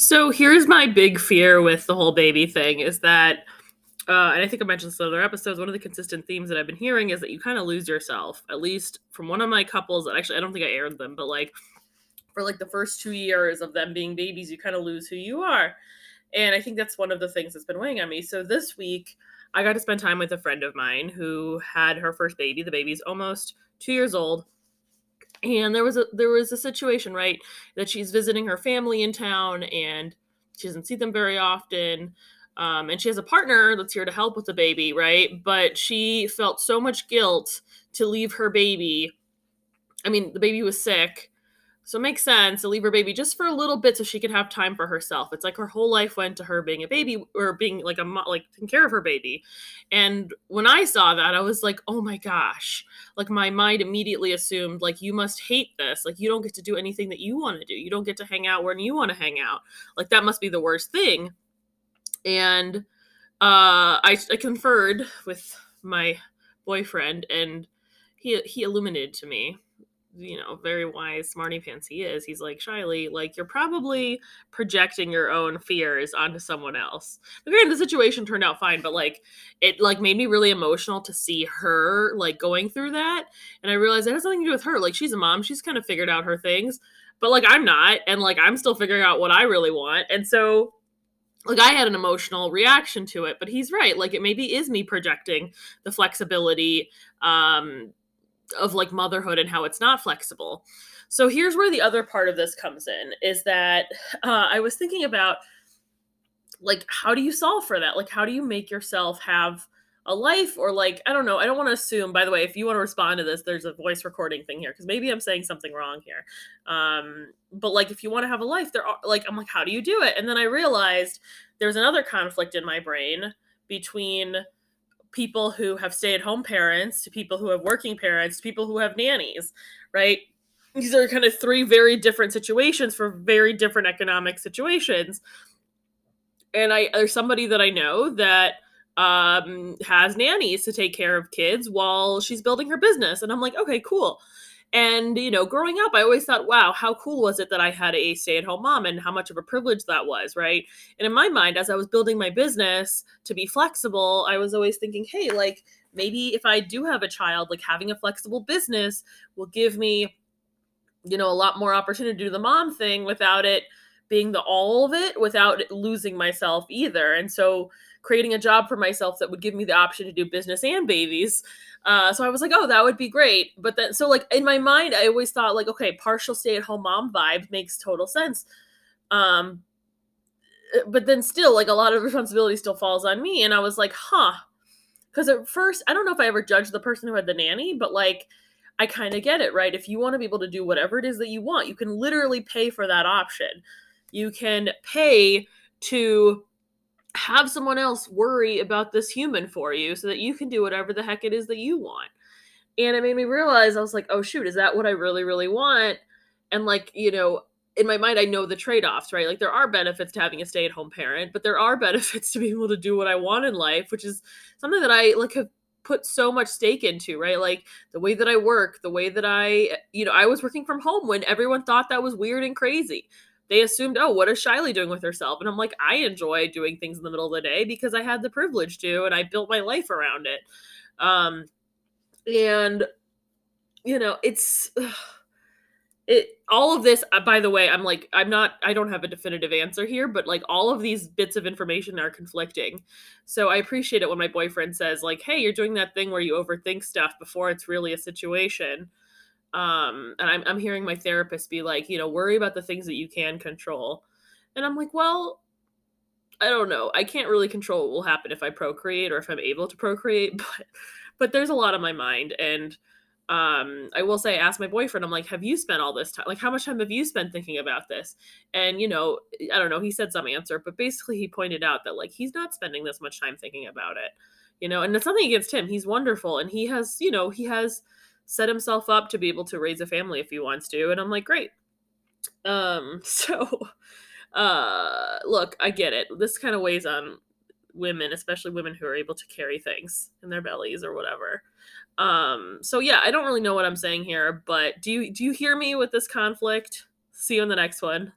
So here's my big fear with the whole baby thing is that, uh, and I think I mentioned this in other episodes. One of the consistent themes that I've been hearing is that you kind of lose yourself. At least from one of my couples. Actually, I don't think I aired them, but like for like the first two years of them being babies, you kind of lose who you are. And I think that's one of the things that's been weighing on me. So this week, I got to spend time with a friend of mine who had her first baby. The baby's almost two years old and there was a there was a situation right that she's visiting her family in town and she doesn't see them very often um, and she has a partner that's here to help with the baby right? But she felt so much guilt to leave her baby. I mean the baby was sick so it makes sense to leave her baby just for a little bit so she could have time for herself. It's like her whole life went to her being a baby or being like a mom, like taking care of her baby. And when I saw that, I was like, "Oh my gosh." Like my mind immediately assumed like you must hate this. Like you don't get to do anything that you want to do. You don't get to hang out when you want to hang out. Like that must be the worst thing. And uh I I conferred with my boyfriend and he he illuminated to me you know, very wise, smarty pants he is, he's like, Shiley, like you're probably projecting your own fears onto someone else. Again, the situation turned out fine, but like it like made me really emotional to see her like going through that. And I realized it has nothing to do with her. Like she's a mom, she's kind of figured out her things. But like I'm not, and like I'm still figuring out what I really want. And so like I had an emotional reaction to it, but he's right. Like it maybe is me projecting the flexibility um of like motherhood and how it's not flexible. So here's where the other part of this comes in is that uh, I was thinking about like how do you solve for that? Like how do you make yourself have a life or like I don't know. I don't want to assume. By the way, if you want to respond to this, there's a voice recording thing here because maybe I'm saying something wrong here. Um, but like if you want to have a life, there are like I'm like how do you do it? And then I realized there's another conflict in my brain between people who have stay at home parents to people who have working parents to people who have nannies, right? These are kind of three very different situations for very different economic situations. And I there's somebody that I know that um, has nannies to take care of kids while she's building her business. And I'm like, okay, cool. And, you know, growing up, I always thought, wow, how cool was it that I had a stay at home mom and how much of a privilege that was, right? And in my mind, as I was building my business to be flexible, I was always thinking, hey, like maybe if I do have a child, like having a flexible business will give me, you know, a lot more opportunity to do the mom thing without it being the all of it, without losing myself either. And so, creating a job for myself that would give me the option to do business and babies. Uh, so I was like, oh, that would be great. But then, so like in my mind, I always thought like, okay, partial stay at home mom vibe makes total sense. Um, uh, but then still, like a lot of responsibility still falls on me. And I was like, huh. Because at first, I don't know if I ever judged the person who had the nanny, but like, I kind of get it, right? If you want to be able to do whatever it is that you want, you can literally pay for that option. You can pay to have someone else worry about this human for you so that you can do whatever the heck it is that you want. And it made me realize I was like, oh shoot, is that what I really, really want? And like, you know, in my mind, I know the trade offs, right? Like, there are benefits to having a stay at home parent, but there are benefits to being able to do what I want in life, which is something that I like have put so much stake into, right? Like, the way that I work, the way that I, you know, I was working from home when everyone thought that was weird and crazy they assumed, oh, what is Shiley doing with herself? And I'm like, I enjoy doing things in the middle of the day because I had the privilege to, and I built my life around it. Um, and you know, it's it all of this. Uh, by the way, I'm like, I'm not, I don't have a definitive answer here, but like all of these bits of information are conflicting. So I appreciate it when my boyfriend says, like, hey, you're doing that thing where you overthink stuff before it's really a situation um and I'm, I'm hearing my therapist be like you know worry about the things that you can control. And i'm like well i don't know. I can't really control what will happen if i procreate or if i'm able to procreate but but there's a lot on my mind. And um i will say I asked my boyfriend i'm like have you spent all this time like how much time have you spent thinking about this? And you know i don't know he said some answer but basically he pointed out that like he's not spending this much time thinking about it you know and it's nothing against him he's wonderful and he has you know he has set himself up to be able to raise a family if he wants to and i'm like great. Um so uh look i get it. This kind of weighs on women especially women who are able to carry things in their bellies or whatever. Um so yeah i don't really know what i'm saying here but do you do you hear me with this conflict? See you in the next one